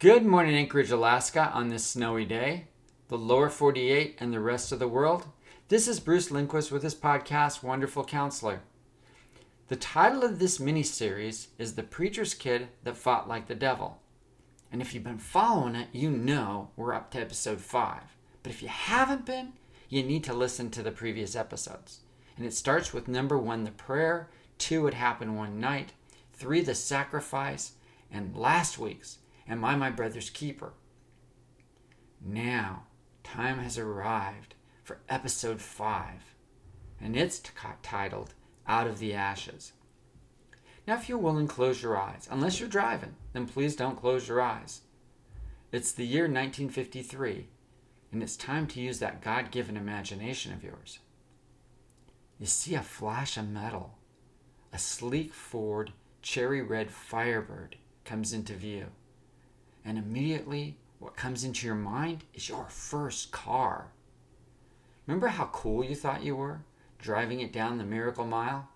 Good morning, Anchorage, Alaska, on this snowy day, the lower 48, and the rest of the world. This is Bruce Lindquist with his podcast, Wonderful Counselor. The title of this mini series is The Preacher's Kid That Fought Like the Devil. And if you've been following it, you know we're up to episode 5. But if you haven't been, you need to listen to the previous episodes. And it starts with number one, the prayer, two, it happened one night, three, the sacrifice, and last week's, Am I my brother's keeper? Now, time has arrived for episode 5, and it's t- titled Out of the Ashes. Now, if you're willing, close your eyes. Unless you're driving, then please don't close your eyes. It's the year 1953, and it's time to use that God given imagination of yours. You see a flash of metal. A sleek Ford cherry red Firebird comes into view and immediately what comes into your mind is your first car. Remember how cool you thought you were driving it down the Miracle Mile?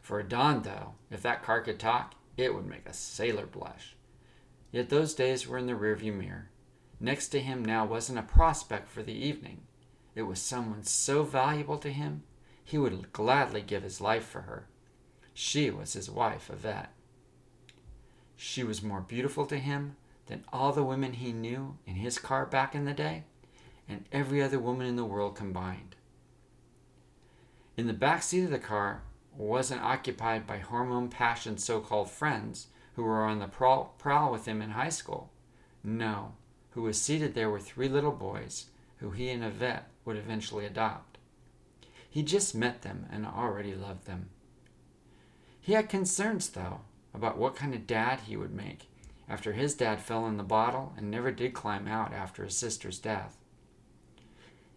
For Adon, though, if that car could talk, it would make a sailor blush. Yet those days were in the rearview mirror. Next to him now wasn't a prospect for the evening. It was someone so valuable to him, he would gladly give his life for her. She was his wife, Yvette. She was more beautiful to him than all the women he knew in his car back in the day and every other woman in the world combined. In the back seat of the car wasn't occupied by hormone passion so called friends who were on the prowl, prowl with him in high school. No, who was seated there were three little boys who he and Yvette would eventually adopt. He just met them and already loved them. He had concerns, though, about what kind of dad he would make after his dad fell in the bottle and never did climb out after his sister's death.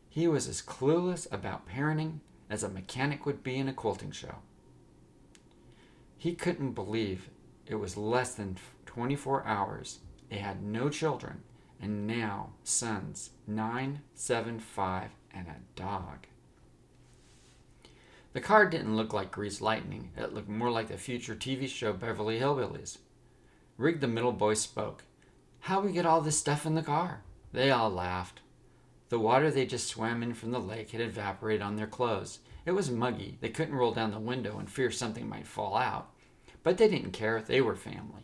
He was as clueless about parenting as a mechanic would be in a quilting show. He couldn't believe it was less than 24 hours. They had no children, and now sons, nine, seven, five, and a dog. The car didn't look like greased lightning. It looked more like the future TV show Beverly Hillbillies. Rig the middle boy spoke. How we get all this stuff in the car? They all laughed. The water they just swam in from the lake had evaporated on their clothes. It was muggy. They couldn't roll down the window and fear something might fall out. But they didn't care. They were family.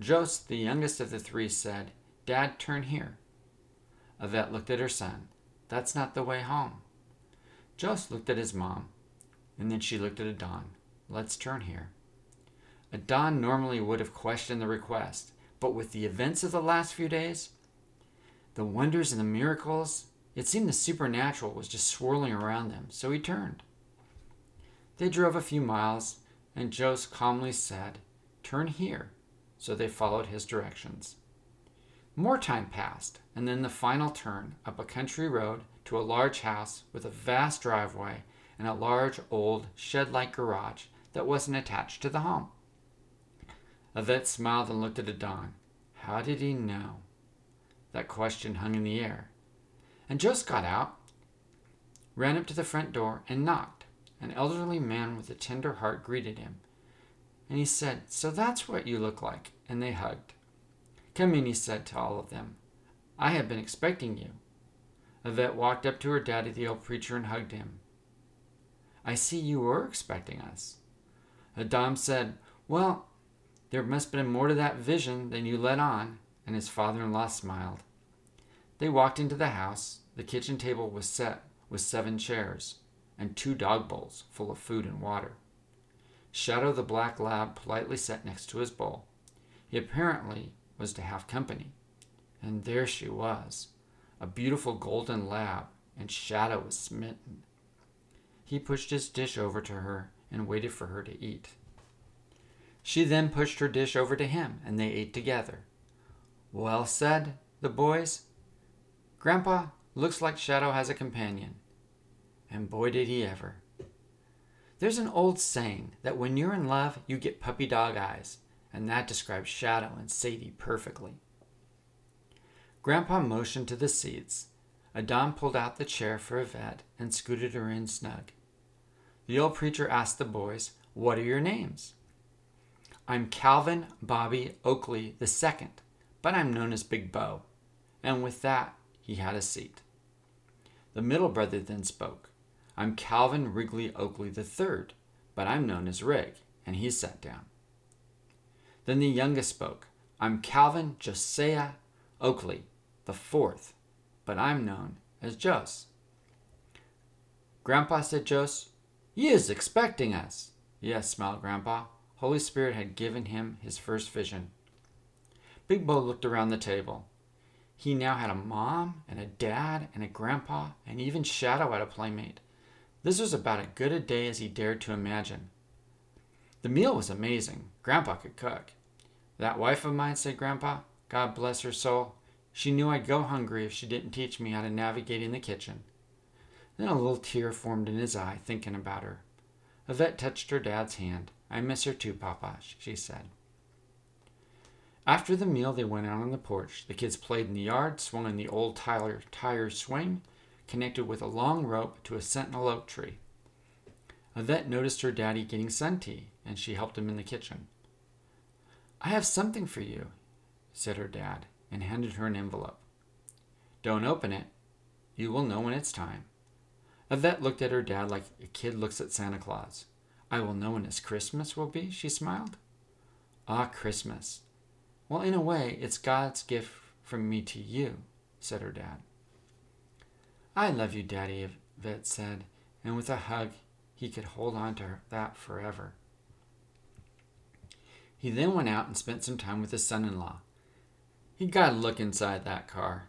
Jost, the youngest of the three, said, Dad, turn here. Yvette looked at her son. That's not the way home. Jost looked at his mom, and then she looked at Adon. Let's turn here. Adon normally would have questioned the request, but with the events of the last few days, the wonders and the miracles, it seemed the supernatural was just swirling around them, so he turned. They drove a few miles, and Jost calmly said, Turn here. So they followed his directions. More time passed, and then the final turn up a country road to a large house with a vast driveway and a large old shed like garage that wasn't attached to the home. Yvette smiled and looked at Adon. How did he know? That question hung in the air. And Jost got out, ran up to the front door, and knocked. An elderly man with a tender heart greeted him. And he said, So that's what you look like. And they hugged. Come in, he said to all of them. I have been expecting you. Yvette walked up to her daddy, the old preacher, and hugged him. I see you were expecting us. Adon said, Well, there must have been more to that vision than you let on, and his father in law smiled. They walked into the house. The kitchen table was set with seven chairs and two dog bowls full of food and water. Shadow the black lab politely sat next to his bowl. He apparently was to have company. And there she was, a beautiful golden lab, and Shadow was smitten. He pushed his dish over to her and waited for her to eat. She then pushed her dish over to him, and they ate together. Well said, the boys. Grandpa, looks like Shadow has a companion. And boy, did he ever. There's an old saying that when you're in love, you get puppy dog eyes, and that describes Shadow and Sadie perfectly. Grandpa motioned to the seats. Adon pulled out the chair for Yvette and scooted her in snug. The old preacher asked the boys, What are your names? I'm Calvin Bobby Oakley II, but I'm known as Big Bo. And with that, he had a seat. The middle brother then spoke. I'm Calvin Wrigley Oakley III, but I'm known as Rig, and he sat down. Then the youngest spoke. I'm Calvin Josiah Oakley the fourth, but I'm known as Jos. Grandpa said Jos, He is expecting us. Yes, smiled Grandpa. Holy Spirit had given him his first vision. Big Bo looked around the table. He now had a mom and a dad and a grandpa, and even Shadow had a playmate. This was about as good a day as he dared to imagine. The meal was amazing. Grandpa could cook. That wife of mine, said Grandpa, God bless her soul, she knew I'd go hungry if she didn't teach me how to navigate in the kitchen. Then a little tear formed in his eye, thinking about her. Yvette touched her dad's hand. I miss her too, Papa, she said. After the meal, they went out on the porch. The kids played in the yard, swung in the old tire, tire swing, connected with a long rope to a sentinel oak tree. Yvette noticed her daddy getting sun tea, and she helped him in the kitchen. I have something for you, said her dad, and handed her an envelope. Don't open it. You will know when it's time. Yvette looked at her dad like a kid looks at Santa Claus. I will know when it's Christmas will be, she smiled. Ah, Christmas. Well, in a way, it's God's gift from me to you, said her dad. I love you, Daddy, Yvette said, and with a hug, he could hold on to that forever. He then went out and spent some time with his son in law. He got a look inside that car.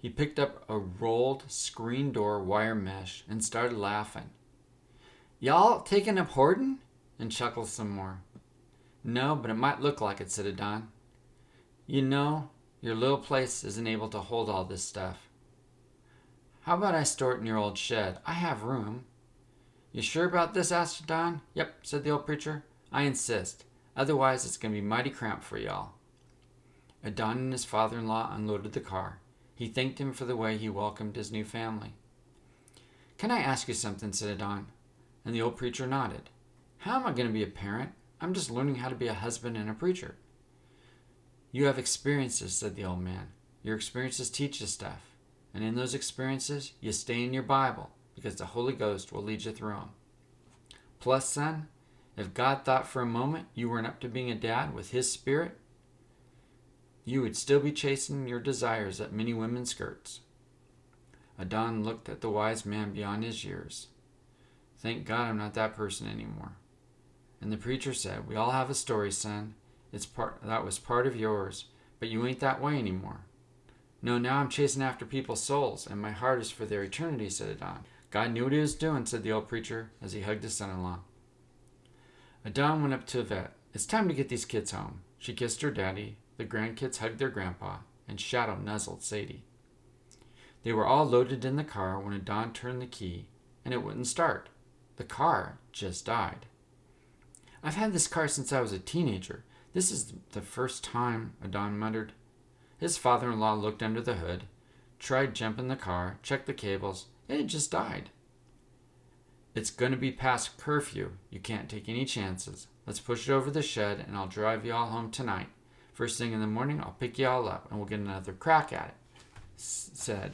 He picked up a rolled screen door wire mesh and started laughing. Y'all taking up hoarding? And chuckled some more. No, but it might look like it, said Adon. You know, your little place isn't able to hold all this stuff. How about I store it in your old shed? I have room. You sure about this? asked Don. Yep, said the old preacher. I insist. Otherwise, it's going to be mighty cramped for y'all. Adon and his father in law unloaded the car. He thanked him for the way he welcomed his new family. Can I ask you something? said Adon. And the old preacher nodded. How am I going to be a parent? I'm just learning how to be a husband and a preacher. You have experiences, said the old man. Your experiences teach you stuff. And in those experiences, you stay in your Bible because the Holy Ghost will lead you through them. Plus, son, if God thought for a moment you weren't up to being a dad with His Spirit, you would still be chasing your desires at many women's skirts. Adon looked at the wise man beyond his years. Thank God I'm not that person anymore. And the preacher said, We all have a story, son. It's part that was part of yours, but you ain't that way anymore. No, now I'm chasing after people's souls, and my heart is for their eternity, said Adon. God knew what he was doing, said the old preacher as he hugged his son in law. Adon went up to Yvette. It's time to get these kids home. She kissed her daddy, the grandkids hugged their grandpa, and Shadow nuzzled Sadie. They were all loaded in the car when Adon turned the key, and it wouldn't start. The car just died. I've had this car since I was a teenager. This is the first time, Adon muttered. His father in law looked under the hood, tried jumping the car, checked the cables, and it just died. It's going to be past curfew. You can't take any chances. Let's push it over the shed, and I'll drive you all home tonight. First thing in the morning, I'll pick you all up, and we'll get another crack at it, said.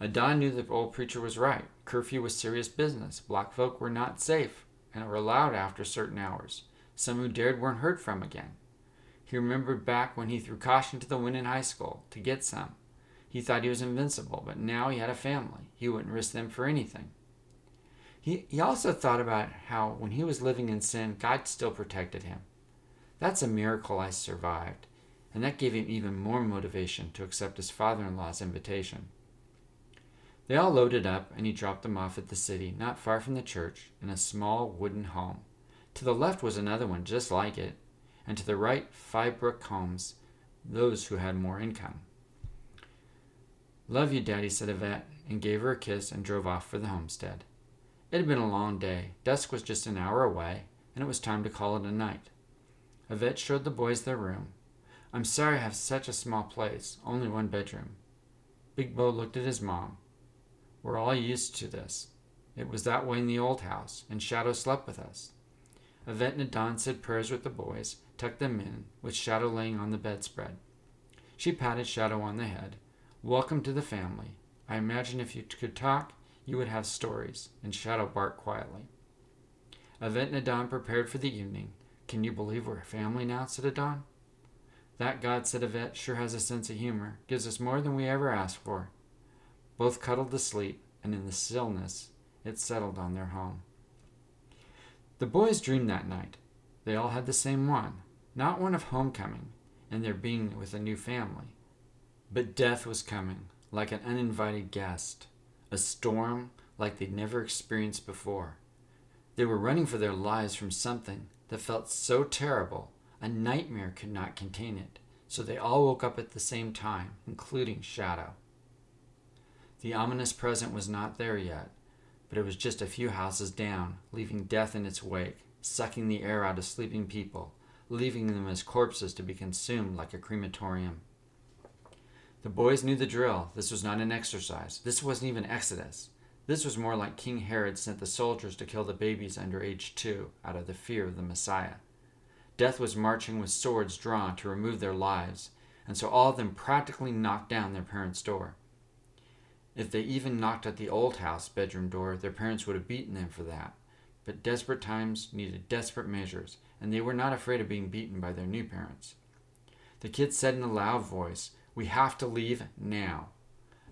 Adon knew the old preacher was right. Curfew was serious business. Black folk were not safe, and were allowed after certain hours. Some who dared weren't heard from again. He remembered back when he threw caution to the wind in high school to get some. He thought he was invincible, but now he had a family. He wouldn't risk them for anything. He, he also thought about how when he was living in sin, God still protected him. That's a miracle I survived, and that gave him even more motivation to accept his father in law's invitation. They all loaded up, and he dropped them off at the city, not far from the church, in a small wooden home. To the left was another one just like it, and to the right five brick homes, those who had more income. Love you, Daddy, said Yvette, and gave her a kiss and drove off for the homestead. It had been a long day. Dusk was just an hour away, and it was time to call it a night. Yvette showed the boys their room. I'm sorry I have such a small place, only one bedroom. Big Bo looked at his mom. We're all used to this. It was that way in the old house, and Shadow slept with us. Yvette and Adon said prayers with the boys, tucked them in, with Shadow laying on the bedspread. She patted Shadow on the head. Welcome to the family. I imagine if you could talk, you would have stories. And Shadow barked quietly. Yvette and Adon prepared for the evening. Can you believe we're a family now? said Adon. That God, said Yvette, sure has a sense of humor. Gives us more than we ever asked for. Both cuddled to sleep, and in the stillness, it settled on their home. The boys dreamed that night. They all had the same one, not one of homecoming and their being with a new family, but death was coming, like an uninvited guest, a storm like they'd never experienced before. They were running for their lives from something that felt so terrible, a nightmare could not contain it. So they all woke up at the same time, including Shadow. The ominous present was not there yet, but it was just a few houses down, leaving death in its wake, sucking the air out of sleeping people, leaving them as corpses to be consumed like a crematorium. The boys knew the drill. This was not an exercise. This wasn't even Exodus. This was more like King Herod sent the soldiers to kill the babies under age two out of the fear of the Messiah. Death was marching with swords drawn to remove their lives, and so all of them practically knocked down their parents' door. If they even knocked at the old house bedroom door, their parents would have beaten them for that. But desperate times needed desperate measures, and they were not afraid of being beaten by their new parents. The kids said in a loud voice, We have to leave now.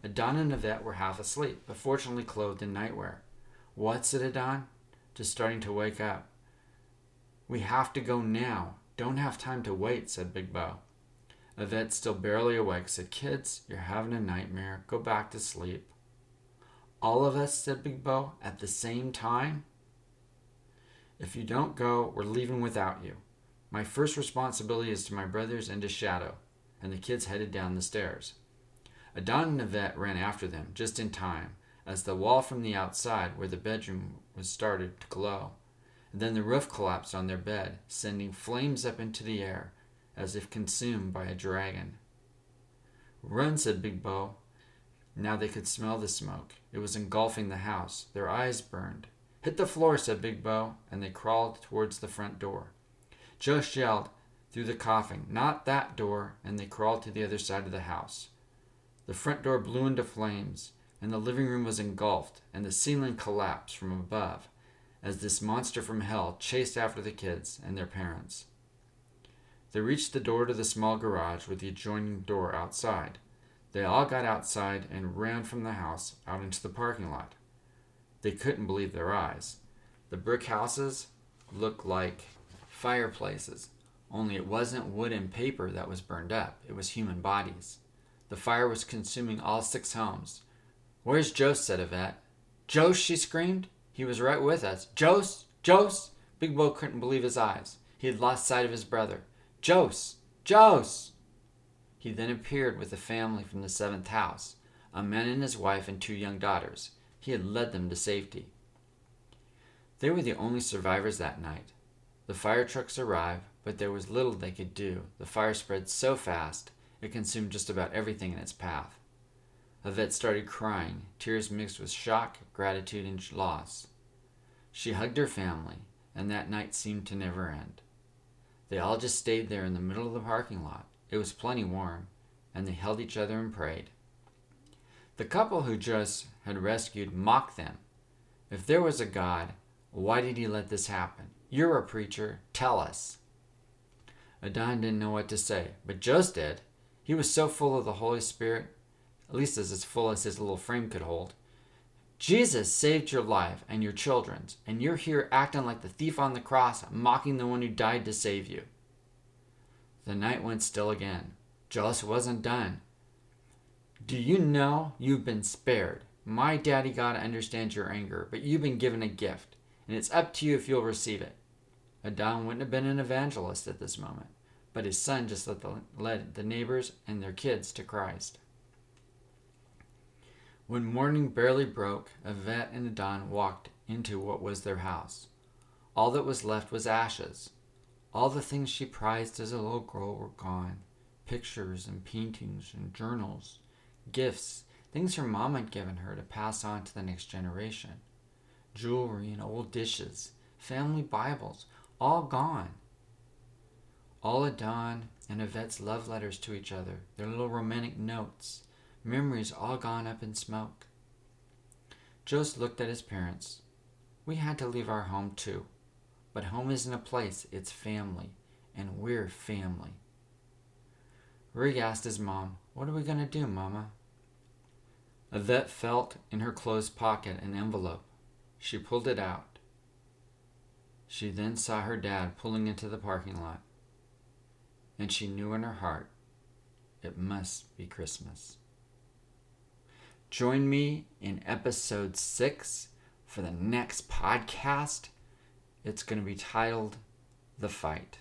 Adon and Yvette were half asleep, but fortunately clothed in nightwear. What? said Adon, just starting to wake up. We have to go now. Don't have time to wait, said Big Bo. Yvette, still barely awake, said, Kids, you're having a nightmare. Go back to sleep. All of us, said Big Bo, at the same time? If you don't go, we're leaving without you. My first responsibility is to my brothers and to Shadow. And the kids headed down the stairs. Adon and Yvette ran after them, just in time, as the wall from the outside, where the bedroom was, started to glow. And then the roof collapsed on their bed, sending flames up into the air, as if consumed by a dragon. Run, said Big Bo. Now they could smell the smoke. It was engulfing the house. Their eyes burned. Hit the floor, said Big Bo, and they crawled towards the front door. Josh yelled through the coughing, Not that door, and they crawled to the other side of the house. The front door blew into flames, and the living room was engulfed, and the ceiling collapsed from above as this monster from hell chased after the kids and their parents. They reached the door to the small garage with the adjoining door outside. They all got outside and ran from the house out into the parking lot. They couldn't believe their eyes. The brick houses looked like fireplaces, only it wasn't wood and paper that was burned up, it was human bodies. The fire was consuming all six homes. Where's Jose? said Yvette. Jose, she screamed. He was right with us. Jose! Jose! Big Bo couldn't believe his eyes. He had lost sight of his brother. Jose! Jose! He then appeared with a family from the seventh house, a man and his wife and two young daughters. He had led them to safety. They were the only survivors that night. The fire trucks arrived, but there was little they could do. The fire spread so fast, it consumed just about everything in its path. Yvette started crying, tears mixed with shock, gratitude, and loss. She hugged her family, and that night seemed to never end. They all just stayed there in the middle of the parking lot. It was plenty warm, and they held each other and prayed. The couple who just had rescued mocked them. If there was a God, why did he let this happen? You're a preacher. Tell us. Adon didn't know what to say, but Jose did. He was so full of the Holy Spirit, at least as full as his little frame could hold. Jesus saved your life and your children's, and you're here acting like the thief on the cross, mocking the one who died to save you. The night went still again. Jose wasn't done. Do you know you've been spared? My daddy God understands your anger, but you've been given a gift, and it's up to you if you'll receive it. Adon wouldn't have been an evangelist at this moment, but his son just led the, led the neighbors and their kids to Christ. When morning barely broke, Yvette and Adon walked into what was their house. All that was left was ashes. All the things she prized as a little girl were gone pictures and paintings and journals gifts, things her mom had given her to pass on to the next generation, jewelry and old dishes, family Bibles, all gone. All Dawn and Yvette's love letters to each other, their little romantic notes, memories all gone up in smoke. Jost looked at his parents. We had to leave our home too. But home isn't a place, it's family. And we're family. Rig asked his mom, What are we going to do, Mama? Yvette felt in her clothes pocket an envelope. She pulled it out. She then saw her dad pulling into the parking lot and she knew in her heart it must be Christmas. Join me in episode six for the next podcast. It's going to be titled The Fight.